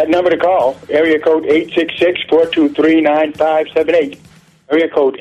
That number to call, area code 866-423-9578. Area code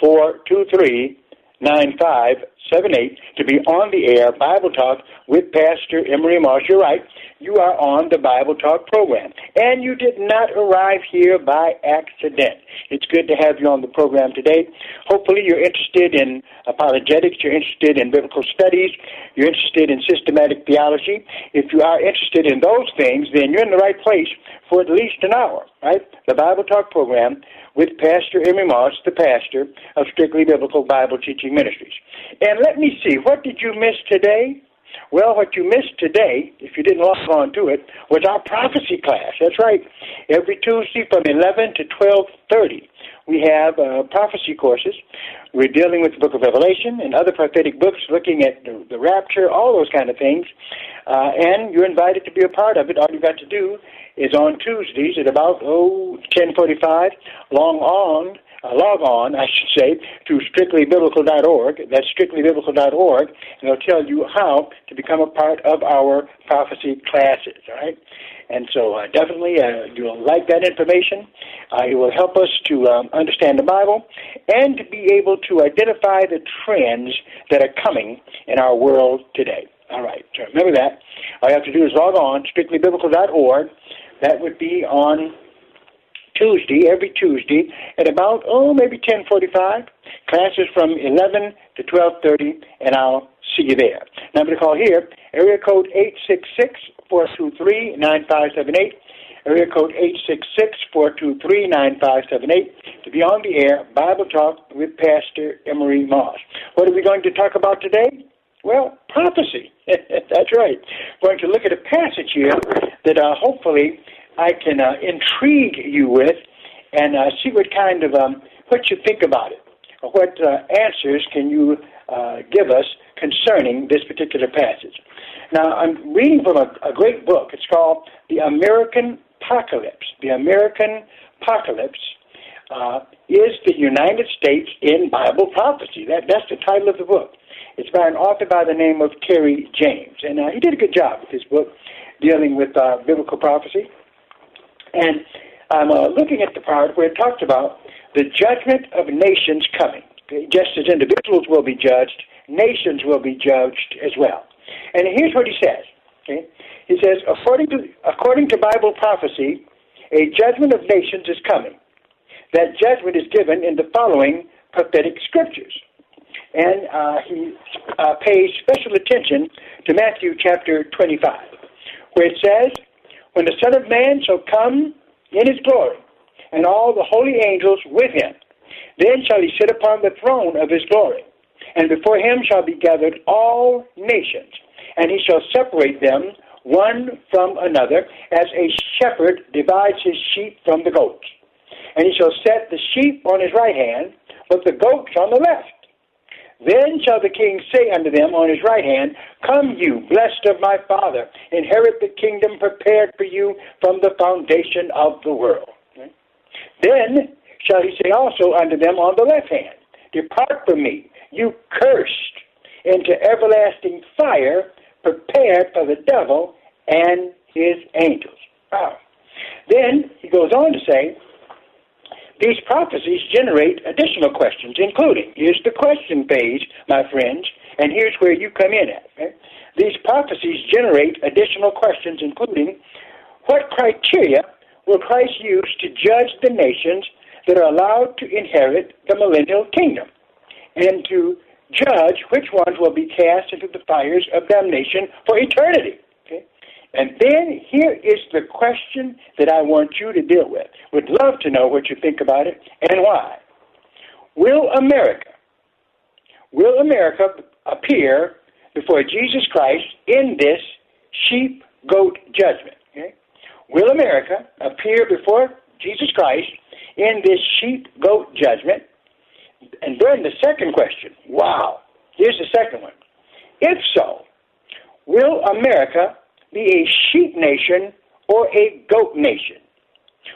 866-423-9578 to be on the air Bible Talk with Pastor Emery Moss. You're right. You are on the Bible Talk program. And you did not arrive here by accident. It's good to have you on the program today. Hopefully you're interested in apologetics, you're interested in biblical studies, you're interested in systematic theology. If you are interested in those things, then you're in the right place for at least an hour, right? The Bible Talk program with Pastor Emery Moss, the pastor of Strictly Biblical Bible Teaching Ministries. And let me see, what did you miss today? Well, what you missed today, if you didn't log on to it, was our prophecy class. That's right. Every Tuesday from 11 to 12:30, we have uh, prophecy courses. We're dealing with the Book of Revelation and other prophetic books, looking at the, the rapture, all those kind of things. Uh, and you're invited to be a part of it. All you've got to do is on Tuesdays at about oh 10:45, long on uh, log on, I should say, to strictlybiblical.org. That's strictlybiblical.org, and it'll tell you how to become a part of our prophecy classes. All right, and so uh, definitely uh, you'll like that information. Uh, it will help us to um, understand the Bible and to be able to identify the trends that are coming in our world today. All right, so remember that. All you have to do is log on, strictlybiblical.org. That would be on Tuesday, every Tuesday, at about, oh, maybe 1045. Classes from 11 to 1230, and I'll see you there. Number to call here, area code 866-423-9578. Area code 866-423-9578 to be on the air, Bible Talk with Pastor Emery Moss. What are we going to talk about today? Well, prophecy. That's right. We're going to look at a passage here that uh, hopefully I can uh, intrigue you with and uh, see what kind of um, what you think about it. What uh, answers can you uh, give us concerning this particular passage? Now, I'm reading from a, a great book. It's called The American Apocalypse. The American Apocalypse uh, is the United States in Bible prophecy. That, that's the title of the book. It's by an author by the name of Terry James, and uh, he did a good job with his book dealing with uh, biblical prophecy. And I'm uh, looking at the part where it talks about the judgment of nations coming. Just as individuals will be judged, nations will be judged as well. And here's what he says. Okay? He says, according to, according to Bible prophecy, a judgment of nations is coming. That judgment is given in the following prophetic scriptures. And uh, he uh, pays special attention to Matthew chapter 25, where it says, when the Son of Man shall come in his glory, and all the holy angels with him. Then shall he sit upon the throne of his glory, and before him shall be gathered all nations, and he shall separate them one from another, as a shepherd divides his sheep from the goats. And he shall set the sheep on his right hand, but the goats on the left. Then shall the king say unto them on his right hand, Come you, blessed of my Father, inherit the kingdom prepared for you from the foundation of the world. Then shall he say also unto them on the left hand, Depart from me, you cursed, into everlasting fire, prepared for the devil and his angels. Wow. Then he goes on to say, these prophecies generate additional questions, including here's the question page, my friends, and here's where you come in at. These prophecies generate additional questions, including what criteria will Christ use to judge the nations that are allowed to inherit the millennial kingdom, and to judge which ones will be cast into the fires of damnation for eternity. And then here is the question that I want you to deal with. Would love to know what you think about it and why. Will America, will America appear before Jesus Christ in this sheep goat judgment? Okay? Will America appear before Jesus Christ in this sheep goat judgment? And then the second question. Wow. Here's the second one. If so, will America be a sheep nation or a goat nation.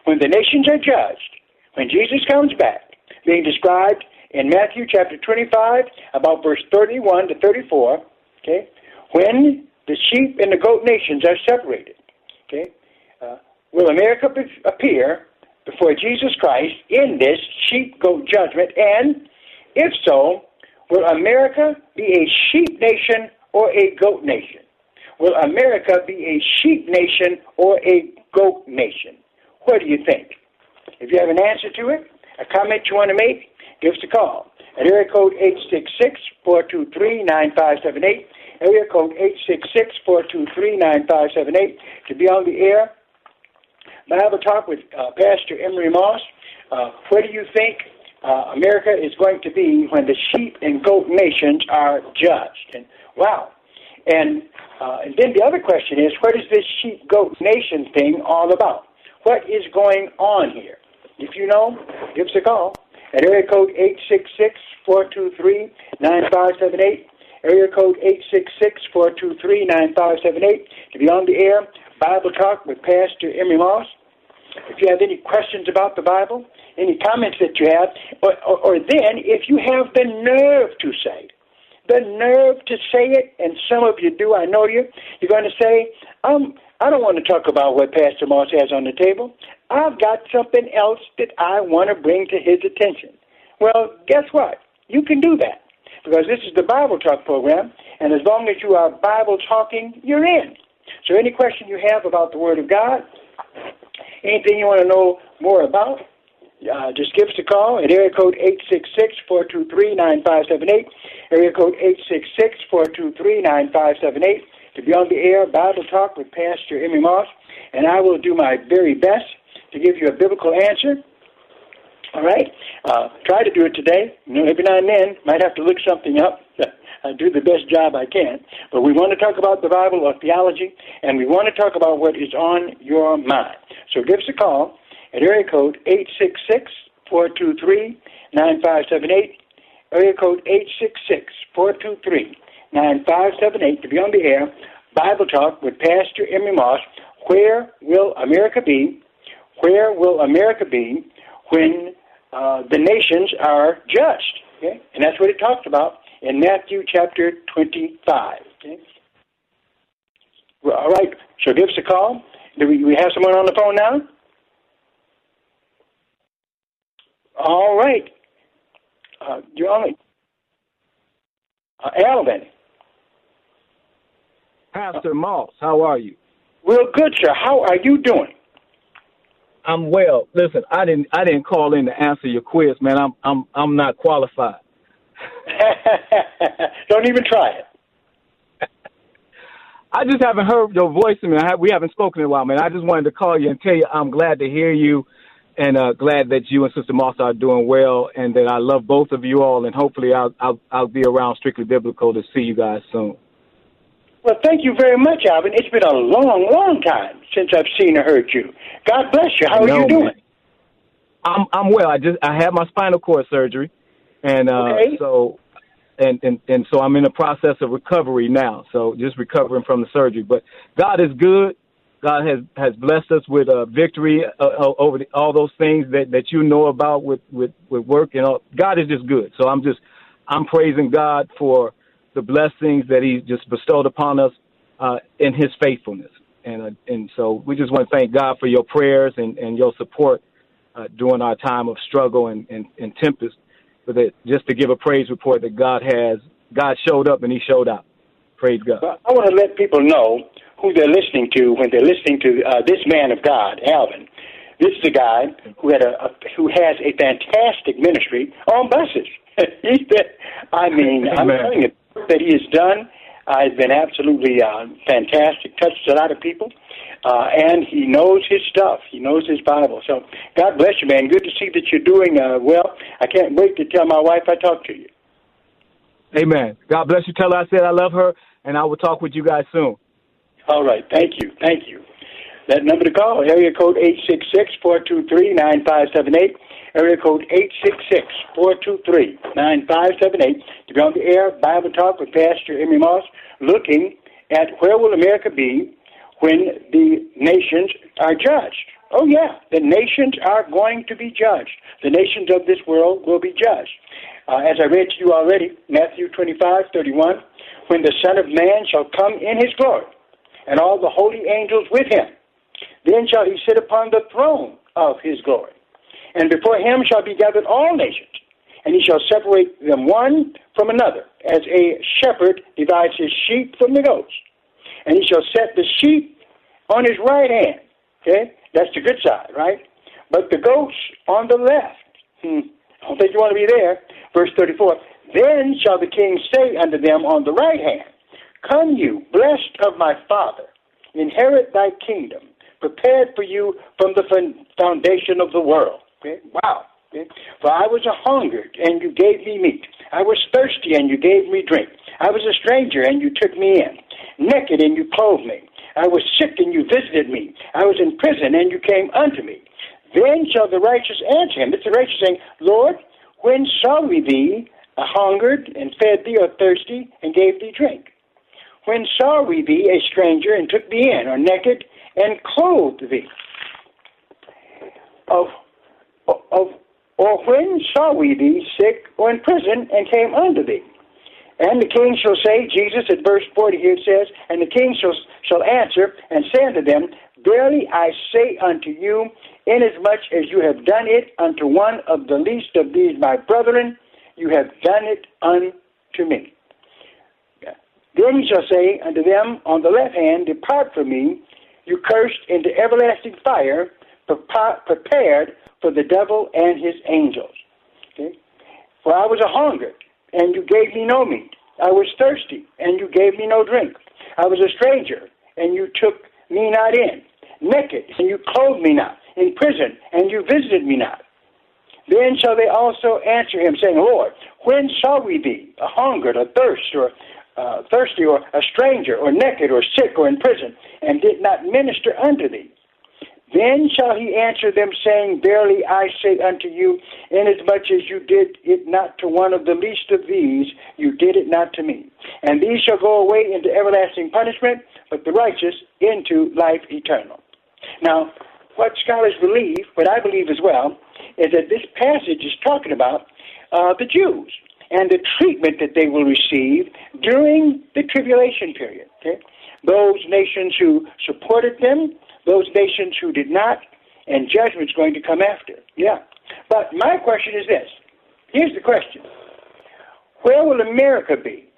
When the nations are judged, when Jesus comes back, being described in Matthew chapter 25, about verse 31 to 34, okay, when the sheep and the goat nations are separated, okay, uh, will America be- appear before Jesus Christ in this sheep goat judgment? And if so, will America be a sheep nation or a goat nation? Will America be a sheep nation or a goat nation? What do you think? If you have an answer to it, a comment you want to make, give us a call at area code 866-423-9578, area code 866-423-9578 to be on the air. Bible Talk with uh, Pastor Emery Moss. Uh, where do you think uh, America is going to be when the sheep and goat nations are judged? And wow. And uh, and then the other question is, what is this sheep goat nation thing all about? What is going on here? If you know, give us a call at area code 866-423-9578, area code 866-423-9578 to be on the air, Bible Talk with Pastor Emery Moss. If you have any questions about the Bible, any comments that you have, or, or, or then if you have the nerve to say, the nerve to say it, and some of you do, I know you, you're going to say, um, I don't want to talk about what Pastor Moss has on the table. I've got something else that I want to bring to his attention. Well, guess what? You can do that because this is the Bible Talk program, and as long as you are Bible talking, you're in. So, any question you have about the Word of God, anything you want to know more about, uh, just give us a call at area code 866-423-9578, area code 866-423-9578 to be on the air, Bible Talk with Pastor Emery Moss, and I will do my very best to give you a biblical answer. All right? Uh, try to do it today. You know, every now and then, might have to look something up. I do the best job I can. But we want to talk about the Bible or theology, and we want to talk about what is on your mind. So give us a call at area code 866-423-9578, area code 866-423-9578 to be on the air, Bible Talk with Pastor Emery Moss. Where will America be? Where will America be when uh, the nations are judged? Okay? And that's what it talks about in Matthew chapter 25. Okay? All right, so give us a call. Do we, we have someone on the phone now? All right. Uh, you're on uh, Alvin. Pastor Moss, how are you? Real good, sir. How are you doing? I'm well. Listen, I didn't I didn't call in to answer your quiz, man. I'm I'm I'm not qualified. Don't even try it. I just haven't heard your voice. I mean, I we haven't spoken in a while, man. I just wanted to call you and tell you I'm glad to hear you, and uh, glad that you and Sister Moss are doing well, and that I love both of you all, and hopefully I'll I'll, I'll be around Strictly Biblical to see you guys soon. Well, thank you very much, Alvin. It's been a long, long time since I've seen or heard you. God bless you. How are know, you doing? Man. I'm I'm well. I just I had my spinal cord surgery, and uh, okay. so and, and and so I'm in the process of recovery now. So just recovering from the surgery. But God is good. God has has blessed us with a victory uh, uh over the, all those things that that you know about with with with work. You know, God is just good. So I'm just I'm praising God for the blessings that He just bestowed upon us uh, in His faithfulness. And uh, and so we just want to thank God for your prayers and, and your support uh, during our time of struggle and, and, and tempest but that just to give a praise report that God has, God showed up and He showed out. Praise God. Well, I want to let people know who they're listening to when they're listening to uh, this man of God, Alvin. This is a guy who had a, a who has a fantastic ministry on buses. He's been, I mean, I'm telling you that he has done uh, has been absolutely uh, fantastic. Touched a lot of people, uh, and he knows his stuff. He knows his Bible. So God bless you, man. Good to see that you're doing uh, well. I can't wait to tell my wife I talked to you. Amen. God bless you. Tell her I said I love her, and I will talk with you guys soon. All right. Thank you. Thank you. That number to call, area code eight six six four two three nine five seven eight. Area code eight six six four two three nine five seven eight. To be on the air, Bible Talk with Pastor Emery Moss, looking at where will America be when the nations are judged. Oh, yeah, the nations are going to be judged. The nations of this world will be judged. Uh, as I read to you already, Matthew 25, 31, when the Son of Man shall come in his glory, and all the holy angels with him, then shall he sit upon the throne of his glory. And before him shall be gathered all nations, and he shall separate them one from another, as a shepherd divides his sheep from the goats. And he shall set the sheep on his right hand. Okay? That's the good side, right? But the goats on the left. Hmm. Think you want to be there. Verse 34 Then shall the king say unto them on the right hand, Come you, blessed of my father, inherit thy kingdom, prepared for you from the foundation of the world. Okay? Wow. Okay? For I was a hungered, and you gave me meat. I was thirsty, and you gave me drink. I was a stranger, and you took me in. Naked, and you clothed me. I was sick, and you visited me. I was in prison, and you came unto me. Then shall the righteous answer him. It's the righteous saying, Lord, when saw we thee a hungered, and fed thee, or thirsty, and gave thee drink? When saw we thee a stranger, and took thee in, or naked, and clothed thee? Of, of, or when saw we thee sick, or in prison, and came unto thee? And the king shall say, Jesus at verse 40 here says, and the king shall, shall answer and say unto them, Verily I say unto you, inasmuch as you have done it unto one of the least of these my brethren, you have done it unto me. Then he shall say unto them on the left hand, Depart from me, you cursed, into everlasting fire, prepared for the devil and his angels. Okay? For I was a hungered, and you gave me no meat. I was thirsty, and you gave me no drink. I was a stranger, and you took me not in. Naked, and you clothed me not. In prison, and you visited me not. Then shall they also answer him, saying, Lord, when shall we be a hungered, or thirst, or uh, thirsty, or a stranger, or naked, or sick, or in prison, and did not minister unto thee? Then shall he answer them, saying, Verily I say unto you, inasmuch as you did it not to one of the least of these, you did it not to me. And these shall go away into everlasting punishment, but the righteous into life eternal. Now, what scholars believe, what I believe as well, is that this passage is talking about uh, the Jews and the treatment that they will receive during the tribulation period. Okay? Those nations who supported them, those nations who did not, and judgment's going to come after. Yeah. But my question is this. Here's the question. Where will America be?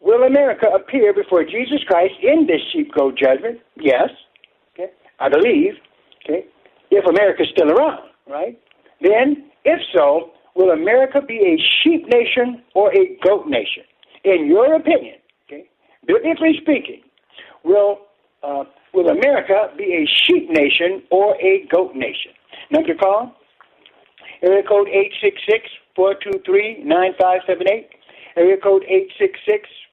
Will America appear before Jesus Christ in this sheep goat judgment? Yes. Okay. I believe. Okay. If America's still around, right? Then, if so, will America be a sheep nation or a goat nation? In your opinion, okay, biblically speaking, will uh, will America be a sheep nation or a goat nation? Number to call, area code 866-423-9578. Area code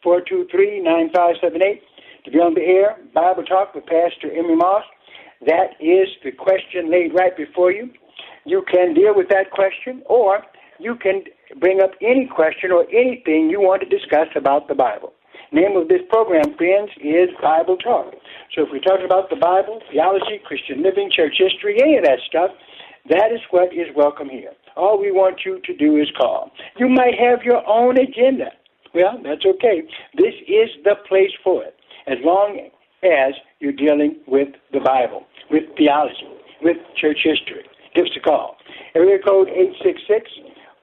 866-423-9578. To be on the air, Bible Talk with Pastor Emery Moss. That is the question laid right before you. You can deal with that question, or you can bring up any question or anything you want to discuss about the Bible. Name of this program, friends, is Bible Talk. So if we're talking about the Bible, theology, Christian living, church history, any of that stuff, that is what is welcome here. All we want you to do is call. You might have your own agenda. Well, that's okay. This is the place for it, as long as you're dealing with the Bible, with theology, with church history. Give us a call. Area code 866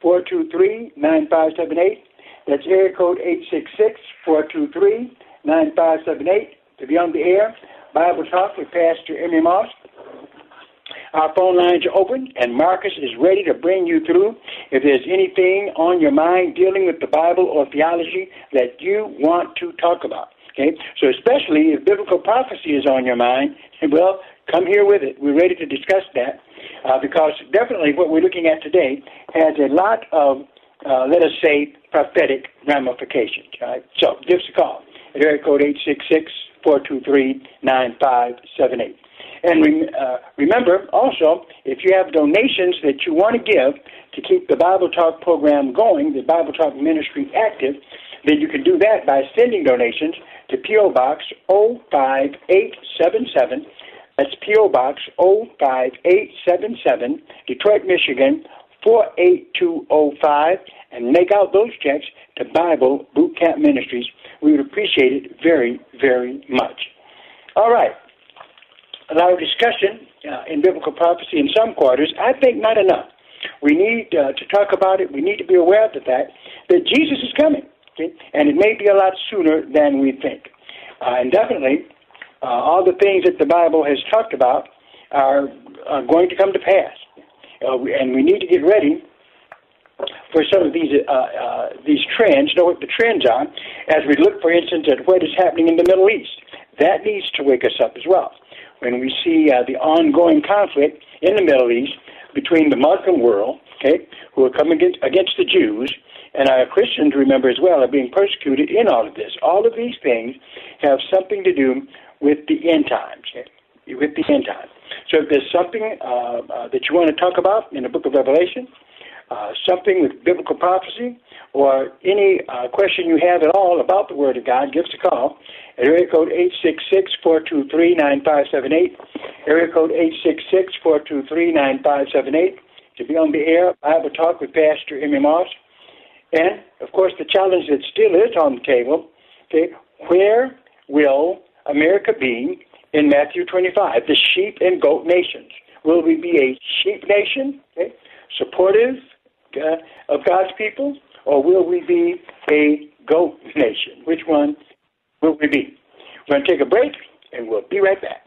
423 9578. That's area code 866 423 9578 to be on the air. Bible Talk with Pastor Emery Moss. Our phone lines are open, and Marcus is ready to bring you through. If there's anything on your mind dealing with the Bible or theology that you want to talk about, okay? So, especially if biblical prophecy is on your mind, well, come here with it. We're ready to discuss that uh, because definitely what we're looking at today has a lot of, uh, let us say, prophetic ramifications. Right? So, give us a call at area code 866 423 9578. And uh, remember also, if you have donations that you want to give to keep the Bible Talk program going, the Bible Talk ministry active, then you can do that by sending donations to P.O. Box 05877. That's P.O. Box 05877, Detroit, Michigan 48205, and make out those checks to Bible Boot Camp Ministries. We would appreciate it very, very much. All right a lot of discussion uh, in biblical prophecy in some quarters. I think not enough. We need uh, to talk about it. We need to be aware of the fact that Jesus is coming, okay? and it may be a lot sooner than we think. Uh, and definitely, uh, all the things that the Bible has talked about are, are going to come to pass. Uh, and we need to get ready for some of these uh, uh, these trends, know what the trends are, as we look, for instance, at what is happening in the Middle East. That needs to wake us up as well when we see uh, the ongoing conflict in the Middle East between the Muslim world, okay, who are coming against, against the Jews, and our Christians, remember as well, are being persecuted in all of this. All of these things have something to do with the end times, okay? with the end times. So if there's something uh, uh, that you want to talk about in the book of Revelation, uh, something with biblical prophecy, or any uh, question you have at all about the Word of God, give us a call at area code 866-423-9578, area code 866-423-9578 to be on the air. I have a talk with Pastor Emery Moss. And, of course, the challenge that still is on the table, okay, where will America be in Matthew 25, the sheep and goat nations? Will we be a sheep nation, okay, supportive uh, of God's people, or will we be a goat nation? Which one will we be? We're going to take a break, and we'll be right back.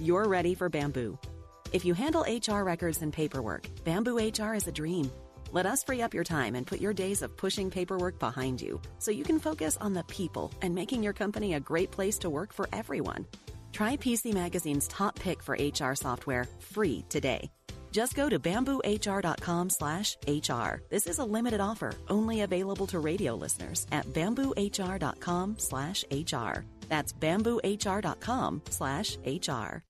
you're ready for Bamboo. If you handle HR records and paperwork, Bamboo HR is a dream. Let us free up your time and put your days of pushing paperwork behind you so you can focus on the people and making your company a great place to work for everyone. Try PC Magazine's top pick for HR software free today. Just go to bamboohr.com slash HR. This is a limited offer, only available to radio listeners at bamboohr.com slash HR. That's bamboohr.com slash HR.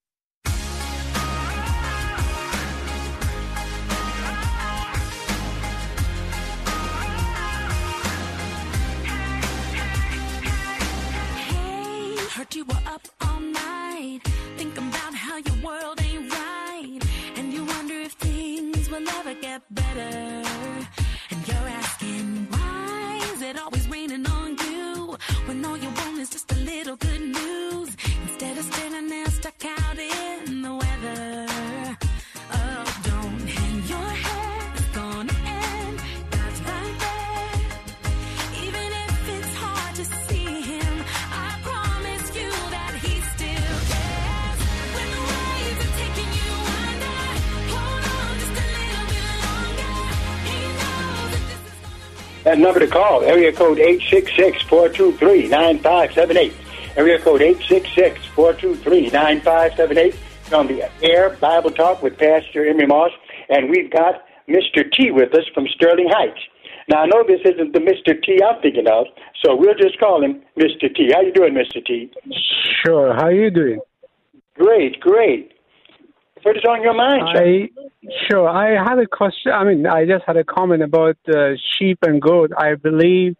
Heard you were up all night, thinking about how your world ain't right. And you wonder if things will ever get better. And you're asking, why is it always raining on you? When all you want is just a little good news. That number to call, area code 866-423-9578. Area code 866-423-9578. On the air, Bible Talk with Pastor Emery Moss. And we've got Mr. T with us from Sterling Heights. Now, I know this isn't the Mr. T I'm thinking of, so we'll just call him Mr. T. How you doing, Mr. T? Sure. How you doing? Great, great. What is on your mind. I sure. I had a question. I mean, I just had a comment about uh, sheep and goat. I believe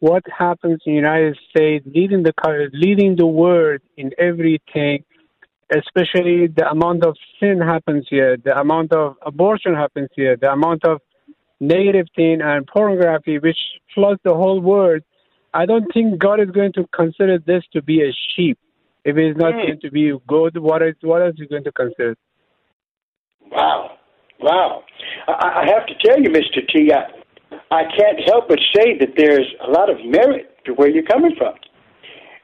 what happens in the United States, leading the leading the world in everything, especially the amount of sin happens here, the amount of abortion happens here, the amount of negative thing and pornography which floods the whole world. I don't think God is going to consider this to be a sheep. If it's not Hmm. going to be goat, what is what else is he going to consider? Wow. Wow. I, I have to tell you, Mr. T, I, I can't help but say that there's a lot of merit to where you're coming from.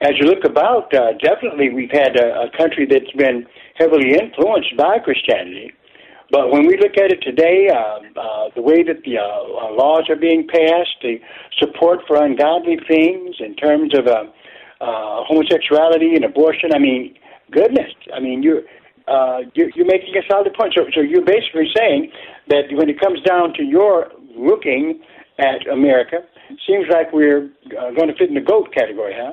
As you look about, uh, definitely we've had a, a country that's been heavily influenced by Christianity. But when we look at it today, uh, uh, the way that the uh, uh, laws are being passed, the support for ungodly things in terms of uh, uh, homosexuality and abortion, I mean, goodness, I mean, you're, uh, you're, you're making a solid point. So, so you're basically saying that when it comes down to your looking at America, it seems like we're uh, going to fit in the goat category, huh?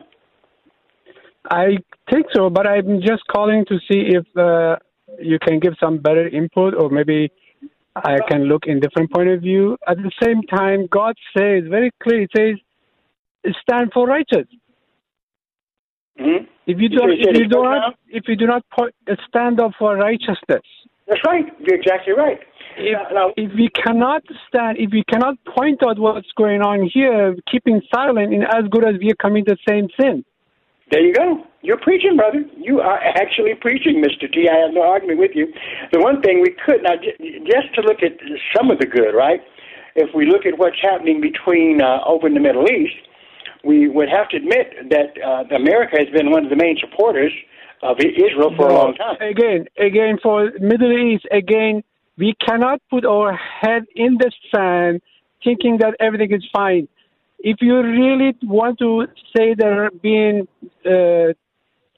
I think so, but I'm just calling to see if uh, you can give some better input, or maybe I can look in different point of view. At the same time, God says very clearly, says, "Stand for righteous." Mm-hmm. If you don't, if you do not, if you do not po- stand up for righteousness, That's right. You're exactly right. if, if we cannot stand, if we cannot point out what's going on here, keeping silent, in as good as we commit the same sin. There you go. You're preaching, brother. You are actually preaching, Mr. T. I have no argument with you. The one thing we could, now, just to look at some of the good, right? If we look at what's happening between uh, over in the Middle East, we would have to admit that uh, America has been one of the main supporters of Israel for a long time. Again, again, for Middle East, again, we cannot put our head in the sand thinking that everything is fine. If you really want to say that being uh,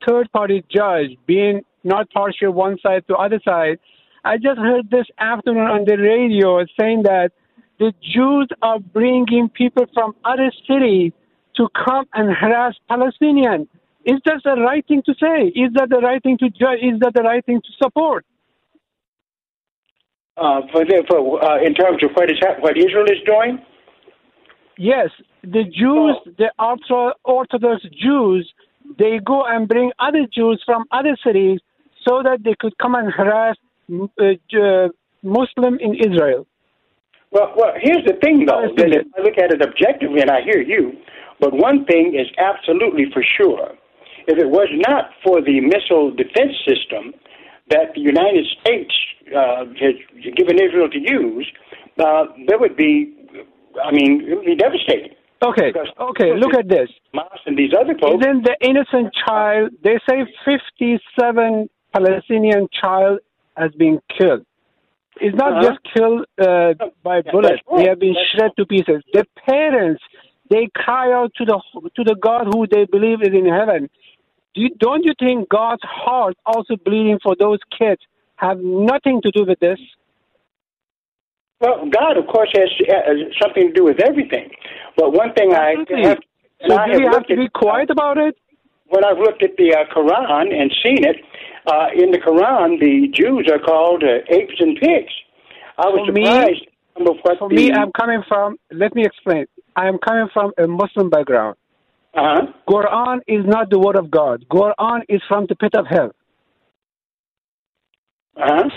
third party judge, being not partial one side to other side, I just heard this afternoon on the radio saying that the Jews are bringing people from other cities to come and harass Palestinians. Is that the right thing to say? Is that the right thing to judge? Is that the right thing to support? Uh, for the, for uh, in terms of what is what Israel is doing. Yes, the Jews, the ultra Orthodox Jews, they go and bring other Jews from other cities so that they could come and harass uh, uh, Muslim in Israel. Well, well, here's the thing, though. That if I look at it objectively, and I hear you, but one thing is absolutely for sure: if it was not for the missile defense system that the United States uh, has given Israel to use, uh, there would be, I mean, it would be devastating. Okay, okay, look at this. Hamas and these other folks. Even the innocent child, they say 57 Palestinian child has been killed. It's not Uh-huh. just killed uh, by bullets; they have been shred to pieces. The parents, they cry out to the to the God who they believe is in heaven. Do you, don't you think God's heart also bleeding for those kids have nothing to do with this? Well, God, of course, has, has something to do with everything. But one thing I have, So I do we have to be quiet about it? when I've looked at the uh, Quran and seen it, uh, in the Quran, the Jews are called uh, apes and pigs. I was For surprised of what For the, me, I'm coming from. Let me explain. I am coming from a Muslim background. Uh-huh. Quran is not the word of God. Quran is from the pit of hell. Uh-huh.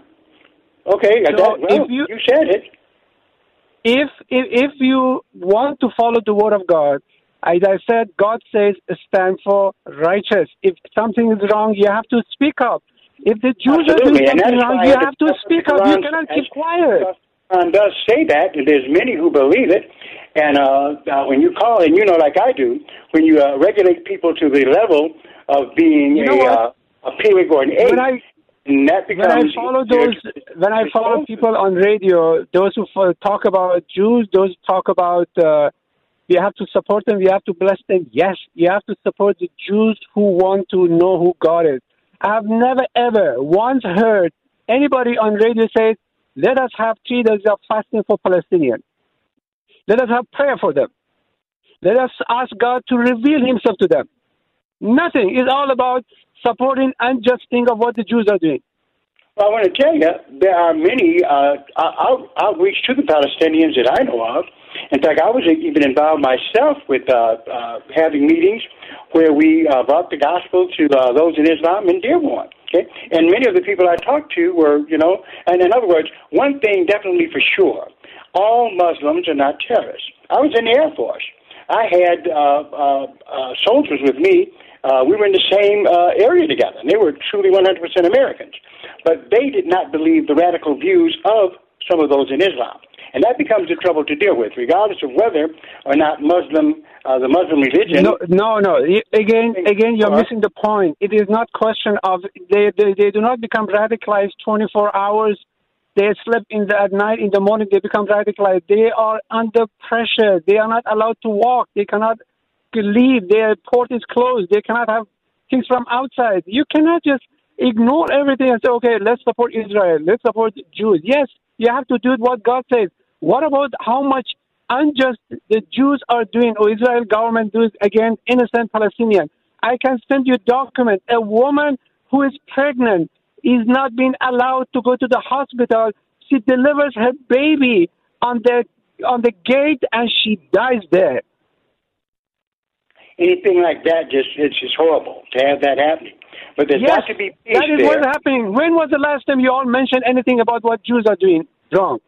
Okay, So that, well, if you- you said it. If, if if you want to follow the word of God, as I said, God says stand for righteous. If something is wrong, you have to speak up. If the Jews are doing Absolutely, something wrong, you have to speak up. You cannot keep quiet. Quran does say that, and there's many who believe it. And uh, uh, when you call, and you know, like I do, when you uh, regulate people to the level of being You know a, what? uh, a pig or an ape, When I- and that when I follow those, when I follow people on radio, those who talk about Jews, those who talk about uh, we have to support them, we have to bless them. Yes, you have to support the Jews who want to know who God is. I've never ever once heard anybody on radio say, "Let us have three days of fasting for Palestinians. Let us have prayer for them. Let us ask God to reveal Himself to them." Nothing. is all about supporting unjust thing of what the Jews are doing. Well, I want to tell you, there are many uh, out, outreach to the Palestinians that I know of. In fact, I was even involved myself with uh, uh, having meetings where we uh, brought the gospel to uh, those in Islam in Dearborn. Okay, and many of the people I talked to were, you know, and in other words, one thing definitely for sure: all Muslims are not terrorists. I was in the Air Force. I had uh, uh, uh, soldiers with me. Uh, we were in the same uh, area together, and they were truly 100% Americans. But they did not believe the radical views of some of those in Islam. And that becomes a trouble to deal with, regardless of whether or not Muslim, uh, the Muslim religion. No, no, no. Again, again, you're missing the point. It is not question of they, they, they do not become radicalized 24 hours. They sleep in the, at night, in the morning, they become radicalized. They are under pressure. They are not allowed to walk. They cannot leave. Their port is closed. They cannot have things from outside. You cannot just ignore everything and say, okay, let's support Israel. Let's support Jews. Yes, you have to do what God says. What about how much unjust the Jews are doing or Israel government does against innocent Palestinians? I can send you a document. A woman who is pregnant is not being allowed to go to the hospital. She delivers her baby on the on the gate and she dies there. Anything like that, just it's just horrible to have that happening. But there's yes, got to be peace that is there. what's happening. When was the last time you all mentioned anything about what Jews are doing wrong?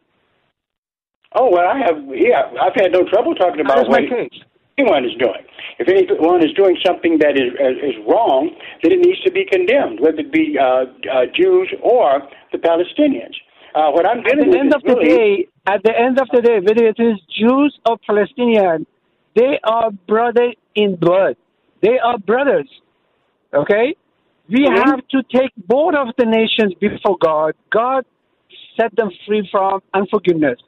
Oh well, I have. Yeah, I've had no trouble talking about what anyone is doing. If anyone is doing something that is is wrong, then it needs to be condemned, whether it be uh, uh, Jews or the Palestinians. Uh, what I'm At the end of the really, day, at the end of the day, whether it is Jews or Palestinians, they are brothers in blood. They are brothers. Okay? We Mhm. have to take both of the nations before God. God set them free from unforgiveness.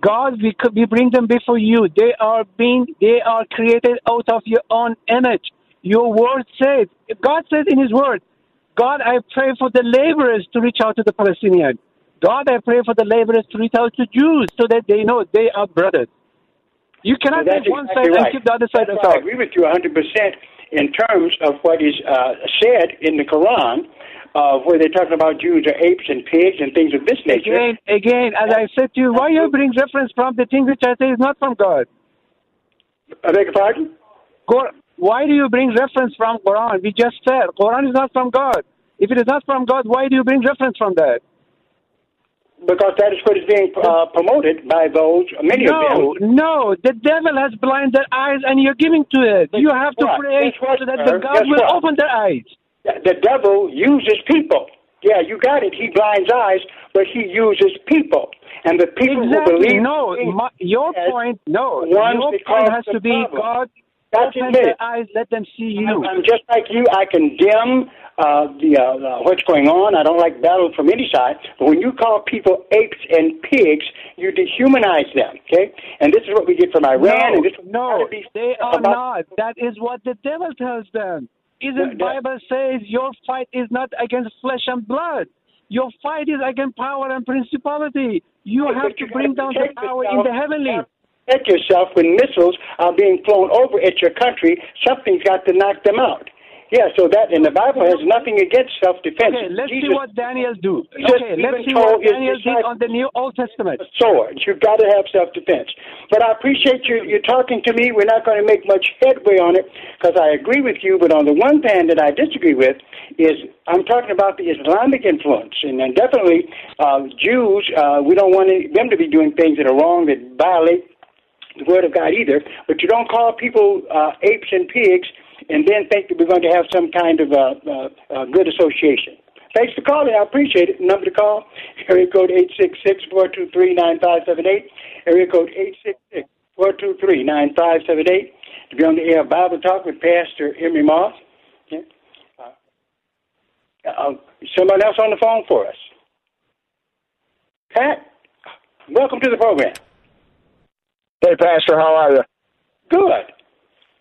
God, we could we bring them before you. They are being they are created out of your own image. Your word says God says in His word, God, I pray for the laborers to reach out to the Palestinians. God, I pray for the laborers to reach out to Jews so that they know they are brothers. You cannot Well, take one exactly side right. and keep the other side aside. I agree with you 100% in terms of what is uh, said in the Quran, uh, where they're talking about Jews are apes and pigs and things of this nature. Again, again, as I said to you, why you bring reference from the thing which I say is not from God? I beg your pardon? Qur- Why do you bring reference from Quran? We just said Quran is not from God. If it is not from God, why do you bring reference from that? Because that is what is being uh, promoted by those, many no, of them. no, the devil has blinded their eyes, and you're giving to it. you have to what? pray what, so that the God will what? open their eyes. The devil uses people. Yeah, you got it. He blinds eyes, but he uses people. And the people Exactly. who believe No, my, your point. No, your point has to be problem. God. That's open their eyes, let them see you. I'm, I'm just like you. I condemn uh, the uh, uh, what's going on. I don't like battle from any side. But when you call people apes and pigs, you dehumanize them. Okay, and this is what we get from Iran. and this no, they are not. That is what the devil tells them. Isn't the- Bible says your fight is not against flesh and blood. Your fight is against power and principality. You have to you bring down the power in the heavenly. protect yourself when missiles are being flown over at your country. Something's got to knock them out. Yeah, so that in the Bible has nothing against self-defense. Okay, let's see what Daniel do. Jesus Okay, let's see what Daniel did on the New Old Testament. sword. You've got to have self-defense. But I appreciate you you talking to me. We're not going to make much headway on it because I agree with you. But on the one hand that I disagree with is I'm talking about the Islamic influence, and, and definitely uh, Jews. Uh, we don't want them to be doing things that are wrong that violate the word of God either. But you don't call people uh, apes and pigs and then think that we're going to have some kind of a, uh, uh, good association. Thanks for calling. I appreciate it. Number to call, area code 866-423-9578, area code 866-423-9578. To be on the air Bible Talk with Pastor Emery Moss. Yeah. Uh, uh, someone else on the phone for us. Pat, welcome to the program. Hey, Pastor, how are you? Good.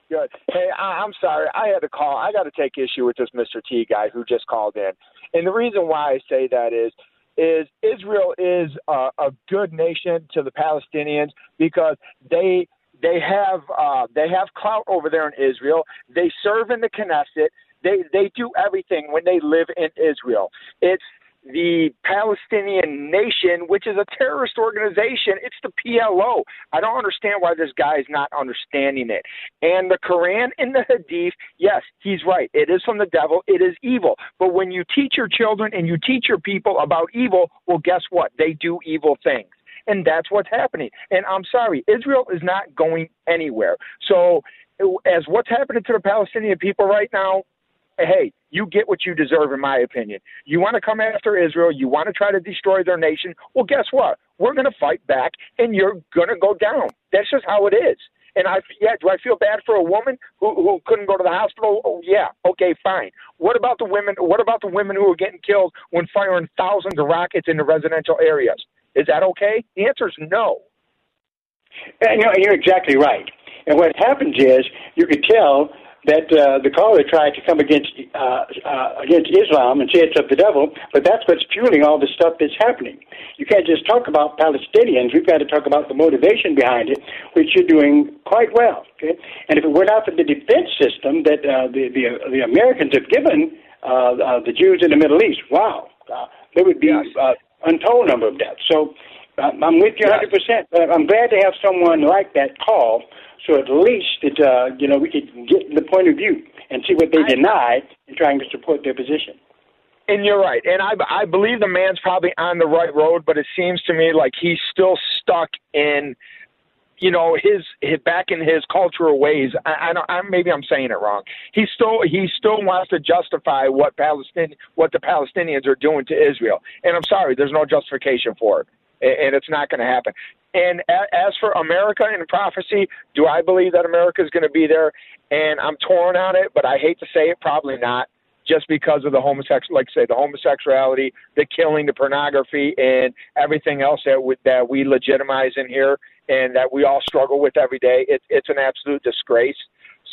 Good. Hey, I, I'm sorry. I had to call. I got to take issue with this Mr. T guy who just called in. And the reason why I say that is, is Israel is a, a good nation to the Palestinians because they they have uh, they have clout over there in Israel. They serve in the Knesset. They they do everything when they live in Israel. It's the Palestinian nation, which is a terrorist organization. It's the PLO. I don't understand why this guy is not understanding it. And the Quran and the Hadith, yes, he's right. It is from the devil. It is evil. But when you teach your children and you teach your people about evil, well, guess what? They do evil things. And that's what's happening. And I'm sorry, Israel is not going anywhere. So, as what's happening to the Palestinian people right now, hey, you get what you deserve, in my opinion. You want to come after Israel, you want to try to destroy their nation. Well, guess what? We're going to fight back, and you're going to go down. That's just how it is. And I, yeah, do I feel bad for a woman who who couldn't go to the hospital? Oh, yeah, okay, fine. What about the women? What about the women who are getting killed when firing thousands of rockets into residential areas? Is that okay? The answer is no. And, you know, you're exactly right. And what happens is you could tell that uh, the caller tried to come against uh, uh, against Islam and say it's of the devil, but that's what's fueling all the stuff that's happening. You can't just talk about Palestinians. We've got to talk about the motivation behind it, which you're doing quite well. Okay, and if it were not for the defense system that uh, the, the the Americans have given uh, uh, the Jews in the Middle East, wow, uh, there would be uh, untold number of deaths. So uh, I'm with you 100. percent But I'm glad to have someone like that call, so at least it uh, you know we could get the point of view and see what they deny in trying to support their position. And you're right. And I, I believe the man's probably on the right road, but it seems to me like he's still stuck in, you know, his, his back in his cultural ways. I, I don't. I, maybe I'm saying it wrong. He still he still wants to justify what Palestine what the Palestinians are doing to Israel. And I'm sorry, there's no justification for it, and it's not going to happen. And as for America and prophecy, do I believe that America is going to be there? And I'm torn on it, but I hate to say it, probably not. just because of the homosexual, like I say the homosexuality, the killing, the pornography, and everything else that we, that we legitimize in here and that we all struggle with every day. It, it's an absolute disgrace.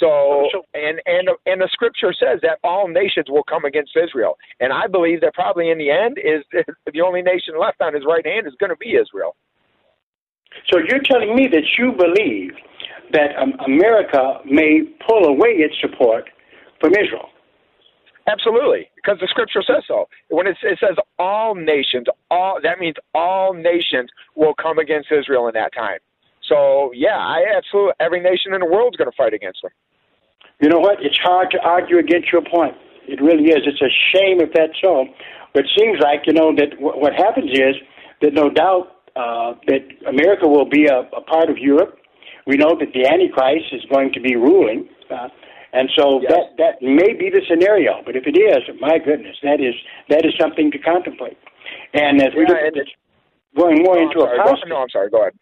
So and and and the scripture says that all nations will come against Israel, and I believe that probably in the end is the only nation left on his right hand is going to be Israel. So you're telling me that you believe that um, America may pull away its support from Israel? Absolutely, because the scripture says so. When it, it says all nations, all that means all nations will come against Israel in that time. So yeah, I absolutely every nation in the world is going to fight against them. You know what? It's hard to argue against your point. It really is. It's a shame if that's so. But it seems like you know that w- what happens is that no doubt uh, that America will be a, a part of Europe. We know that the Antichrist is going to be ruling. Uh, and so yes. that that may be the scenario, but if it is, my goodness, that is that is something to contemplate. And as we yeah, look at going more no, into apostasy, no, I'm sorry. Go ahead.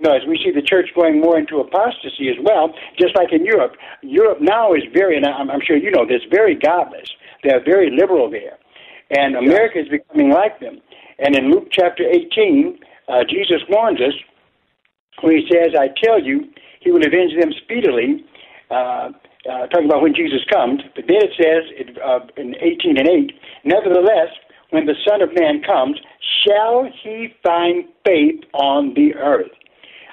No, as we see the church going more into apostasy as well, just like in Europe. Europe now is very, and I'm, I'm sure you know this, very godless. They're very liberal there, and America is becoming like them. And in Luke chapter 18, uh, Jesus warns us when he says, "I tell you, he will avenge them speedily." Uh, uh, talking about when Jesus comes. But then it says it, uh, in 18 and 8, Nevertheless, when the Son of Man comes, shall he find faith on the earth?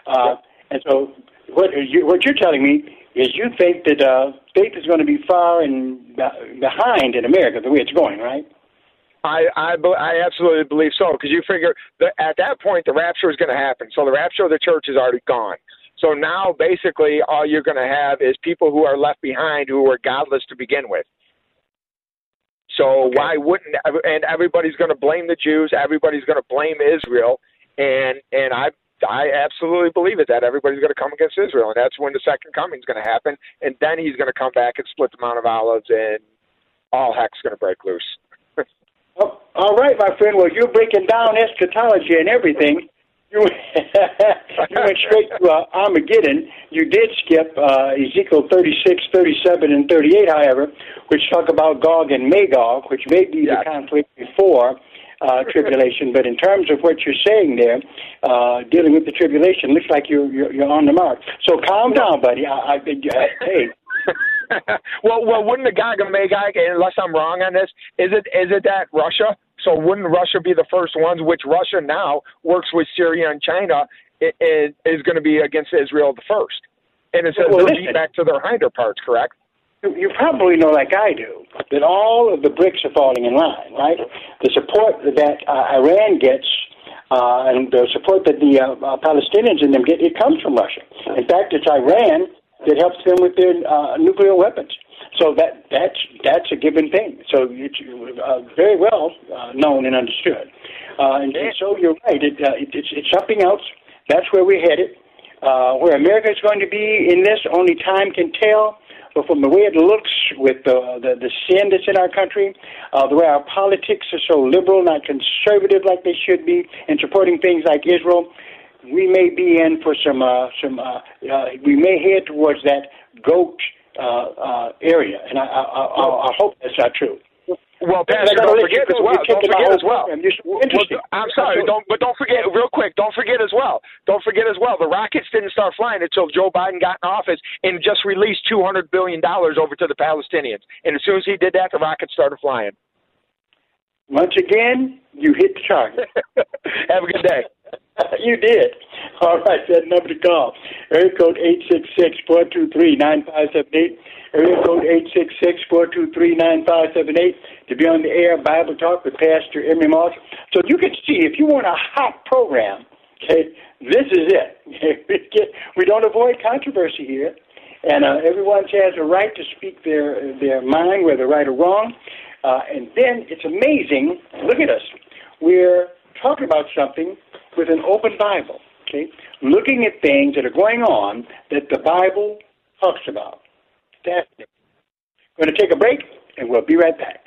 Uh, and so, what, you, what you're telling me is you think that uh, faith is going to be far and behind in America the way it's going, right? I I, I absolutely believe so because you figure that at that point the rapture is going to happen. So the rapture of the church is already gone. So now basically all you're going to have is people who are left behind who were godless to begin with. So okay. why wouldn't and everybody's going to blame the Jews, everybody's going to blame Israel, and and I I absolutely believe it that everybody's going to come against Israel, and that's when the second coming is going to happen, and then he's going to come back and split the Mount of Olives, and all heck's going to break loose. Oh, all right, my friend. Well, you're breaking down eschatology and everything. You, you went straight to uh, Armageddon. You did skip uh, Ezekiel 36, 37, and 38, however, which talk about Gog and Magog, which may be yes. the conflict before uh, tribulation. But in terms of what you're saying there, uh, dealing with the tribulation, looks like you're, you're, you're on the mark. So calm down, buddy. I, I, I hey. well, well, wouldn't the Gog and Magog, unless I'm wrong on this, is it is it that Russia so wouldn't Russia be the first ones, which Russia now works with Syria and China, is, is going to be against Israel the first? And it says well, they'll be back to their hinder parts, correct? You probably know, like I do, that all of the bricks are falling in line, right? The support that uh, Iran gets uh, and the support that the uh, uh, Palestinians in them get, it comes from Russia. In fact, it's Iran that helps them with their uh, nuclear weapons. So that that's that's a given thing. So it's uh, very well uh, known and understood. Uh, and, and so you're right. It, uh, it, it's it's something else. That's where we're headed. Uh, where America is going to be in this, only time can tell. But from the way it looks, with the the, the sin that's in our country, uh, the way our politics are so liberal, not conservative like they should be, and supporting things like Israel, we may be in for some uh, some. Uh, uh, we may head towards that goat uh, uh, area, and I, I, I, I hope that's not true. Well, Pastor, don't forget as well. Don't forget as well. well. I'm sorry, don't but don't forget real quick. Don't forget as well. Don't forget as well. The rockets didn't start flying until Joe Biden got in office and just released 200 billion dollars over to the Palestinians. And as soon as he did that, the rockets started flying. Once again, you hit the target. Have a good day. you did. All right, that number to call. Area code eight six six four two three nine five seven eight. Area code eight six six four two three nine five seven eight to be on the air Bible Talk with Pastor Emery Moss. So you can see if you want a hot program, okay, this is it. we don't avoid controversy here. And uh, everyone has a right to speak their their mind, whether right or wrong. Uh, and then it's amazing. Look at us. We're talking about something with an open Bible, okay? Looking at things that are going on that the Bible talks about. That's it. We're going to take a break, and we'll be right back.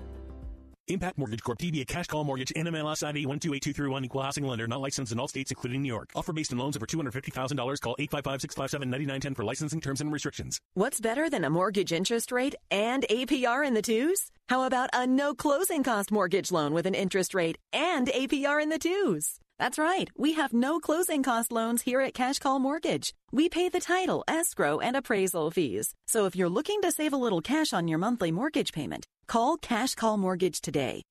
Impact Mortgage Corp. DBA Cash Call Mortgage. NMLS ID 128231. Equal housing lender. Not licensed in all states, including New York. Offer based on loans over $250,000. Call 855-657-9910 for licensing terms and restrictions. What's better than a mortgage interest rate and APR in the twos? How about a no closing cost mortgage loan with an interest rate and APR in the twos? That's right. We have no closing cost loans here at Cash Call Mortgage. We pay the title, escrow, and appraisal fees. So if you're looking to save a little cash on your monthly mortgage payment, call Cash Call Mortgage today.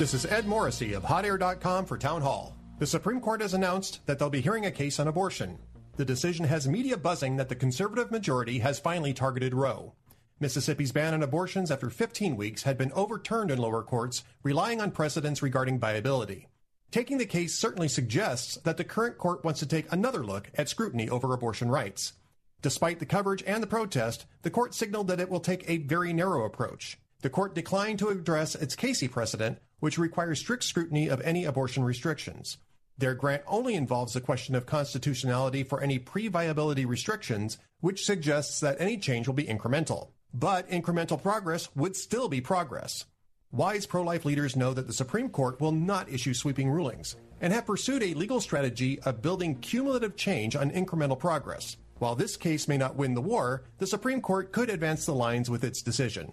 This is Ed Morrissey of HotAir.com for Town Hall. The Supreme Court has announced that they'll be hearing a case on abortion. The decision has media buzzing that the conservative majority has finally targeted Roe. Mississippi's ban on abortions after 15 weeks had been overturned in lower courts, relying on precedents regarding viability. Taking the case certainly suggests that the current court wants to take another look at scrutiny over abortion rights. Despite the coverage and the protest, the court signaled that it will take a very narrow approach. The court declined to address its Casey precedent, which requires strict scrutiny of any abortion restrictions. Their grant only involves the question of constitutionality for any pre viability restrictions, which suggests that any change will be incremental. But incremental progress would still be progress. Wise pro life leaders know that the Supreme Court will not issue sweeping rulings and have pursued a legal strategy of building cumulative change on incremental progress. While this case may not win the war, the Supreme Court could advance the lines with its decision.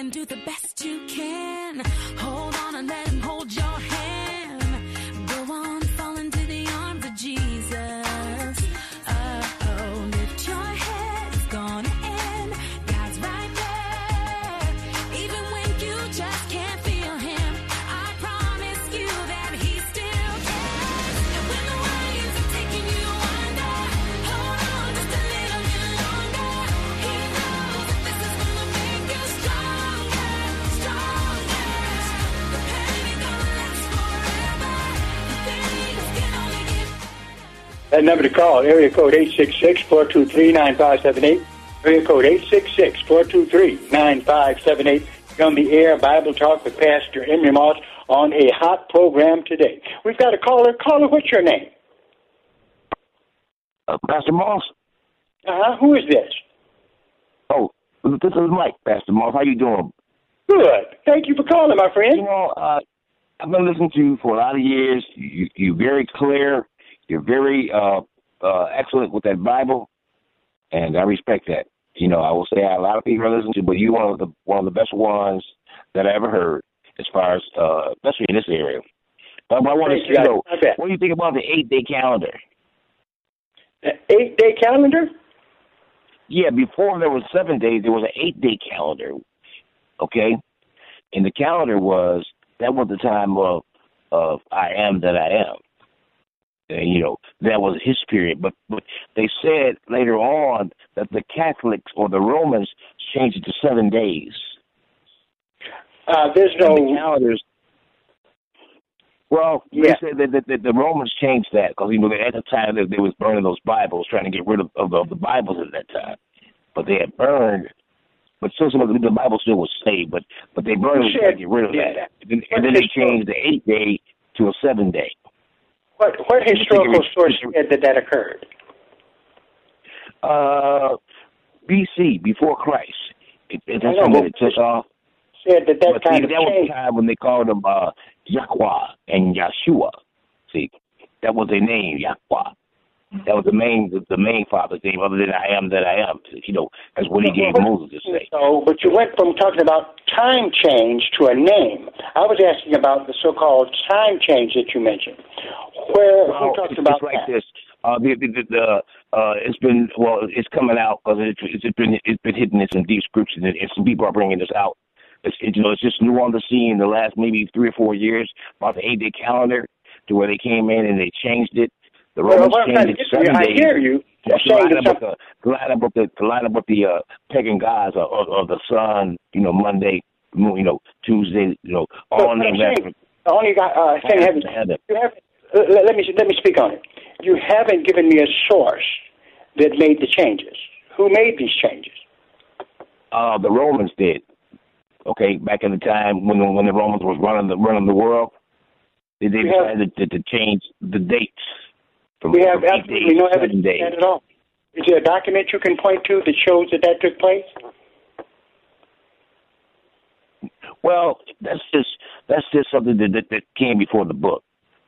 and do the best you can. Hold on and let him hold That number to call, area code 866-423-9578. Area code 866-423-9578. On the air, Bible Talk with Pastor Emery Moss on a hot program today. We've got a caller. Caller, what's your name? Uh, Pastor Moss. Uh-huh. Who is this? Oh, this is Mike, Pastor Moss. How you doing? Good. Thank you for calling, my friend. You know, uh, I've been listening to you for a lot of years. You, you're very clear. You're very uh, uh, excellent with that Bible, and I respect that. You know, I will say a lot of people are listening to, but you're one of the one of the best ones that I ever heard, as far as uh, especially in this area. Um, I want to you. I bet. what do you think about the eight day calendar? The Eight day calendar? Yeah, before there was seven days, there was an eight day calendar. Okay, and the calendar was that was the time of of I am that I am. And, you know that was his period, but but they said later on that the Catholics or the Romans changed it to seven days. Uh, there's no the calendars. Well, Yeah. they said that, that, that the Romans changed that because you know at the time that they was burning those Bibles, trying to get rid of, of, of the Bibles at that time. But they had burned but still, some of the, the Bible still was saved, but but they burned it to get rid of Yeah. that, and, and then they changed the eight day to a seven day. What what historical source said that that occurred? Uh, BC, before Christ. It, it, that's know, when it took off. Said that that but kind see, of that was the time when they called them uh, Yahweh and Yahshua. See, that was their name, Yahweh. That was the main the, the main father's name, other than I am that I am. You know, that's what he gave Moses to say. So, but you went from talking about time change to a name. I was asking about the so-called time change that you mentioned. Where who Well, talked it's, about it's like that? this. Uh, the, the, the, the uh, it's been well, it's coming out because it, it's been it's been hitting in some deep scriptures, and, and some people are bringing this out. It's it, you know it's just new on the scene the last maybe three or four years about the eight day calendar to where they came in and they changed it. The Well, Romans trying changed it get to, I days. hear you. To, You're to saying line up with the to line up with the to line up with the uh, pagan gods of, of, of the sun, you know, Monday, you know, Tuesday, you know, all named saying, only guy uh, thing haven't, you haven't let, let me let me speak on it. You haven't given me a source that made the changes. Who made these changes? uh, the Romans did. Okay, back in the time when the, when the Romans was running the running the world, they, they We have- decided to, to change the dates from, We have absolutely no evidence of days. that at all. Is there a document you can point to that shows that that took place? Well, that's just that's just something that that, that came before the book.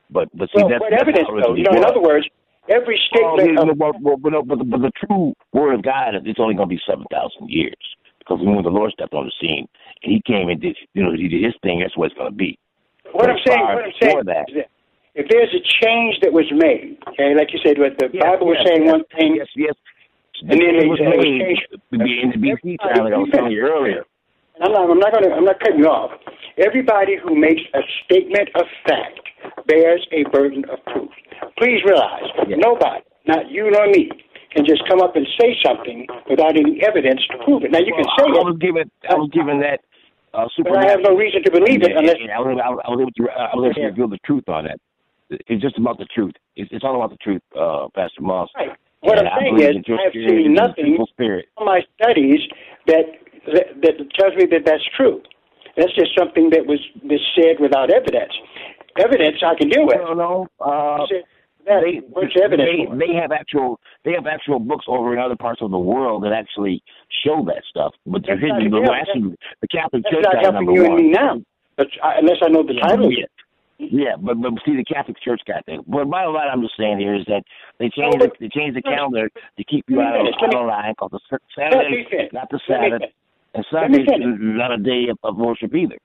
But but see Well, that's what that's evidence, though? You know, in other words, every oh, Well, statement know, of well, well, but, but, the, but the true word of God, it's only going to be seven thousand years because when the Lord stepped on the scene and He came and did, you know, He did His thing. That's what it's going to be. what I'm saying, what I'm saying before that, is that if there's a change that was made, okay, like you said, what the Bible was yes, saying yes, one thing, yes, yes. and then it it was made changed. in the BC time, like I was telling you earlier. And I'm not, I'm not going to, I'm not cutting you off. Everybody who makes a statement of fact bears a burden of proof. Please realize, nobody, not you nor me, can just come up and say something without any evidence to prove it. Now you can say I, I was given, I was given that. Uh, but I have no reason to believe it unless. I was, I was I was able to, I was able to reveal the truth on that. It's just about the truth. It's, it's all about the truth, uh, Pastor Moss. Right. What And I'm saying is, I have seen nothing spirit. from my studies that, that that tells me that that's true. That's just something that was, was said without evidence. Evidence I can deal with. No, no. Uh, that, they, evidence they, they have actual they have actual books over in other parts of the world that actually show that stuff, but they're That's hidden. not- The the Catholic That's Church not got helping you and one. me now. But I, unless I know the Yeah, title. yeah. Yeah, but but see, the Catholic Church got that. But my line I'm just saying here is that they changed the, they changed the calendar to keep you out of, finish. Let me- out of line because the Saturday, not the Sabbath, and Sunday is not a day of, of worship either.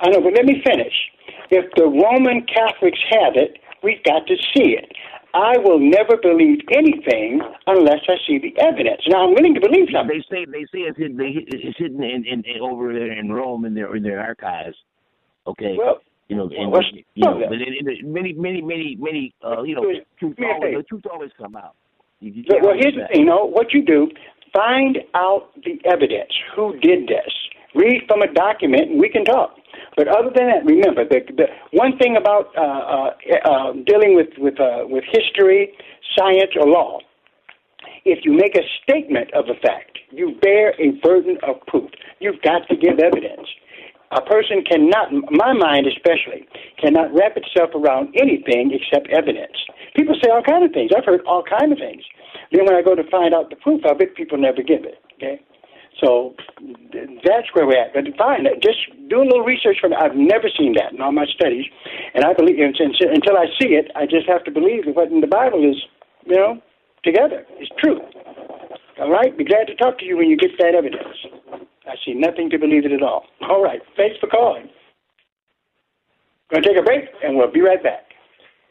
I know, but let me finish. If the Roman Catholics have it, we've got to see it. I will never believe anything unless I see the evidence. Now, I'm willing to believe something. They say they say it's hidden, it's hidden in, in, in over there in Rome in their in their archives. Okay. Well, you know, and what's- you know, but in, in, many, many, many, many, uh, you know, truth always, the truth always come out. You, you well, here's the thing. No, what you do, find out the evidence. Who did this? Read from a document, and we can talk. But other than that, remember the, the one thing about uh, uh, uh, dealing with with uh, with history, science, or law. If you make a statement of a fact, you bear a burden of proof. You've got to give evidence. A person cannot, my mind especially, cannot wrap itself around anything except evidence. People say all kinds of things. I've heard all kinds of things. Then when I go to find out the proof of it, people never give it. Okay, so that's where we're at. But fine, just do a little research from. I've never seen that in all my studies, and I believe until I see it, I just have to believe that what in the Bible is, you know, together. It's true. All right. Be glad to talk to you when you get that evidence. See nothing to believe it at all. All right. Thanks for calling. Going to take a break, and we'll be right back.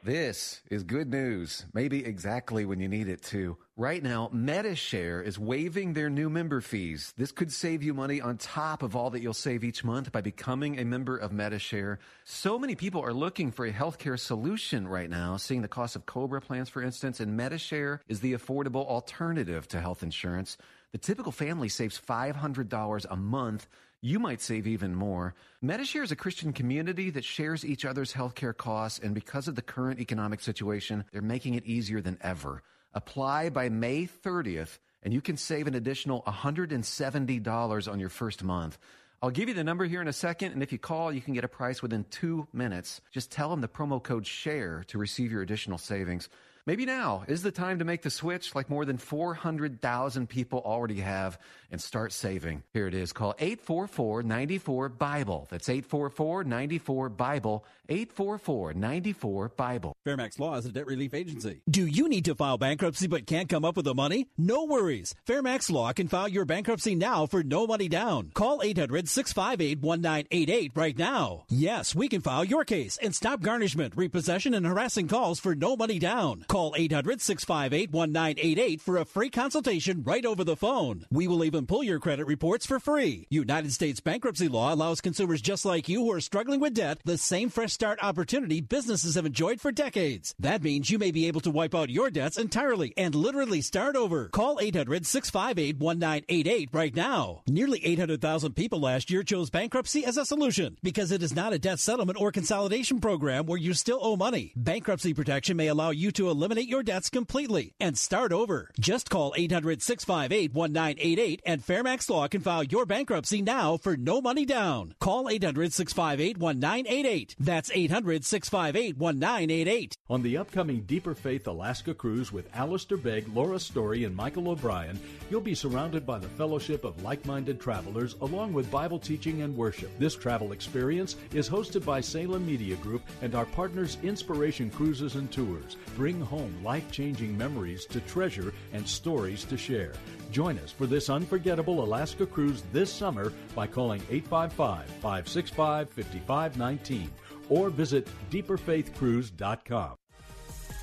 This is good news, maybe exactly when you need it to. Right now, Medi-Share is waiving their new member fees. This could save you money on top of all that you'll save each month by becoming a member of Medi-Share. So many people are looking for a healthcare solution right now, seeing the cost of Cobra plans, for instance, and Medi-Share is the affordable alternative to health insurance. The typical family saves $500 a month. You might save even more. Medi-Share is a Christian community that shares each other's healthcare costs, and because of the current economic situation, they're making it easier than ever. Apply by May 30th and you can save an additional $170 on your first month. I'll give you the number here in a second, and if you call, you can get a price within two minutes. Just tell them the promo code SHARE to receive your additional savings. Maybe now is the time to make the switch like more than 400,000 people already have and start saving. Here it is. Call 844 94 Bible. That's 844 94 Bible. 844 94 Bible. Fairmax Law is a debt relief agency. Do you need to file bankruptcy but can't come up with the money? No worries. Fairmax Law can file your bankruptcy now for no money down. Call 800 658 1988 right now. Yes, we can file your case and stop garnishment, repossession, and harassing calls for no money down. Call 800 658 1988 for a free consultation right over the phone. We will even pull your credit reports for free. United States bankruptcy law allows consumers just like you who are struggling with debt the same fresh start opportunity businesses have enjoyed for decades. That means you may be able to wipe out your debts entirely and literally start over. Call 800 658 1988 right now. Nearly 800,000 people last year chose bankruptcy as a solution because it is not a debt settlement or consolidation program where you still owe money. Bankruptcy protection may allow you to eliminate your debts completely and start over. Just call 800 658 1988 and Fairmax Law can file your bankruptcy now for no money down. Call 800 658 1988. That's 800 658 1988. On the upcoming Deeper Faith Alaska cruise with Alistair Begg, Laura Story, and Michael O'Brien, you'll be surrounded by the fellowship of like minded travelers along with Bible teaching and worship. This travel experience is hosted by Salem Media Group and our partners Inspiration Cruises and Tours. Bring home life changing memories to treasure and stories to share. Join us for this unforgettable Alaska cruise this summer by calling 855 565 5519 or visit deeperfaithcruise.com.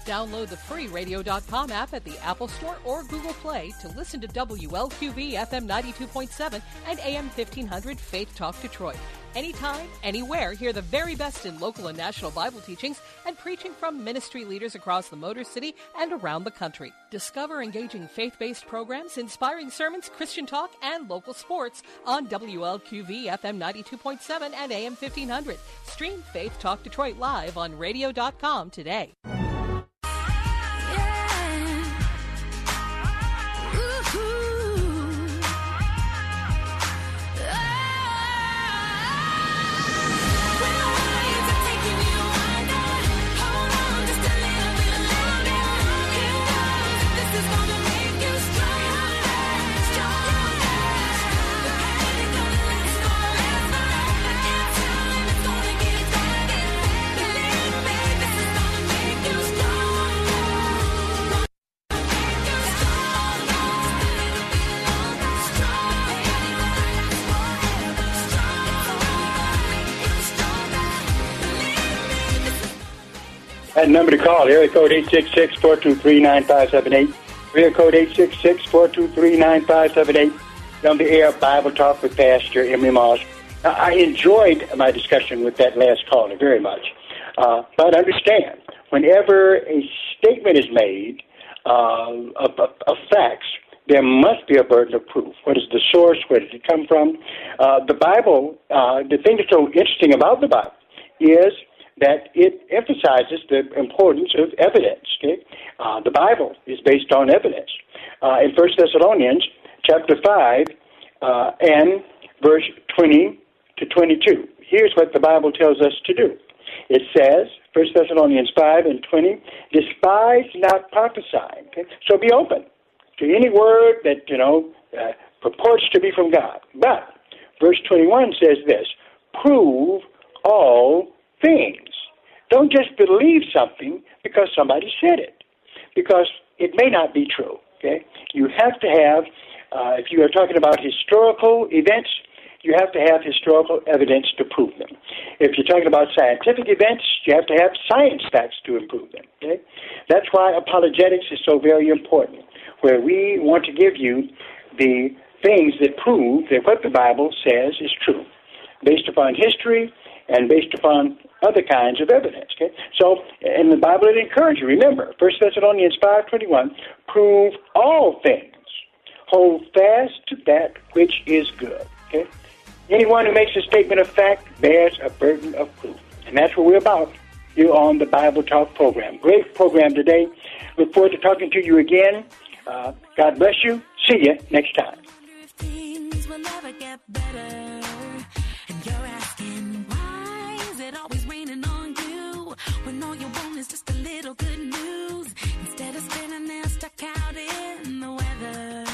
Download the free radio.com app at the Apple Store or Google Play to listen to WLQV FM 92.7 and AM 1500 Faith Talk Detroit. Anytime, anywhere, hear the very best in local and national Bible teachings and preaching from ministry leaders across the Motor City and around the country. Discover engaging faith based programs, inspiring sermons, Christian talk, and local sports on WLQV FM 92.7 and AM 1500. Stream Faith Talk Detroit live on radio.com today. That number to call, area code 866-423-9578. Area code 866-423-9578. On the air, Bible Talk with Pastor Emery Moss. Now, I enjoyed my discussion with that last caller very much. Uh, but understand, whenever a statement is made uh, of, of, of facts, there must be a burden of proof. What is the source? Where did it come from? Uh, the Bible, uh, the thing that's so interesting about the Bible is that it emphasizes the importance of evidence. Okay? Uh, the Bible is based on evidence. Uh, in First Thessalonians chapter 5 uh, and verse 20 to 22, here's what the Bible tells us to do. It says, First Thessalonians 5 and 20, despise not prophesying. Okay? So be open to any word that, you know, uh, purports to be from God. But verse 21 says this, prove all things. Don't just believe something because somebody said it, because it may not be true. Okay, you have to have. Uh, if you are talking about historical events, you have to have historical evidence to prove them. If you're talking about scientific events, you have to have science facts to prove them. Okay? That's why apologetics is so very important, where we want to give you the things that prove that what the Bible says is true, based upon history and based upon other kinds of evidence. Okay? So in the Bible it encourages you, remember, 1 Thessalonians five twenty one, prove all things. Hold fast to that which is good. Okay? Anyone who makes a statement of fact bears a burden of proof. And that's what we're about here on the Bible Talk program. Great program today. Look forward to talking to you again Uh, God bless you. See you next time. When all you want is just a little good news. Instead of standing there stuck out in the weather.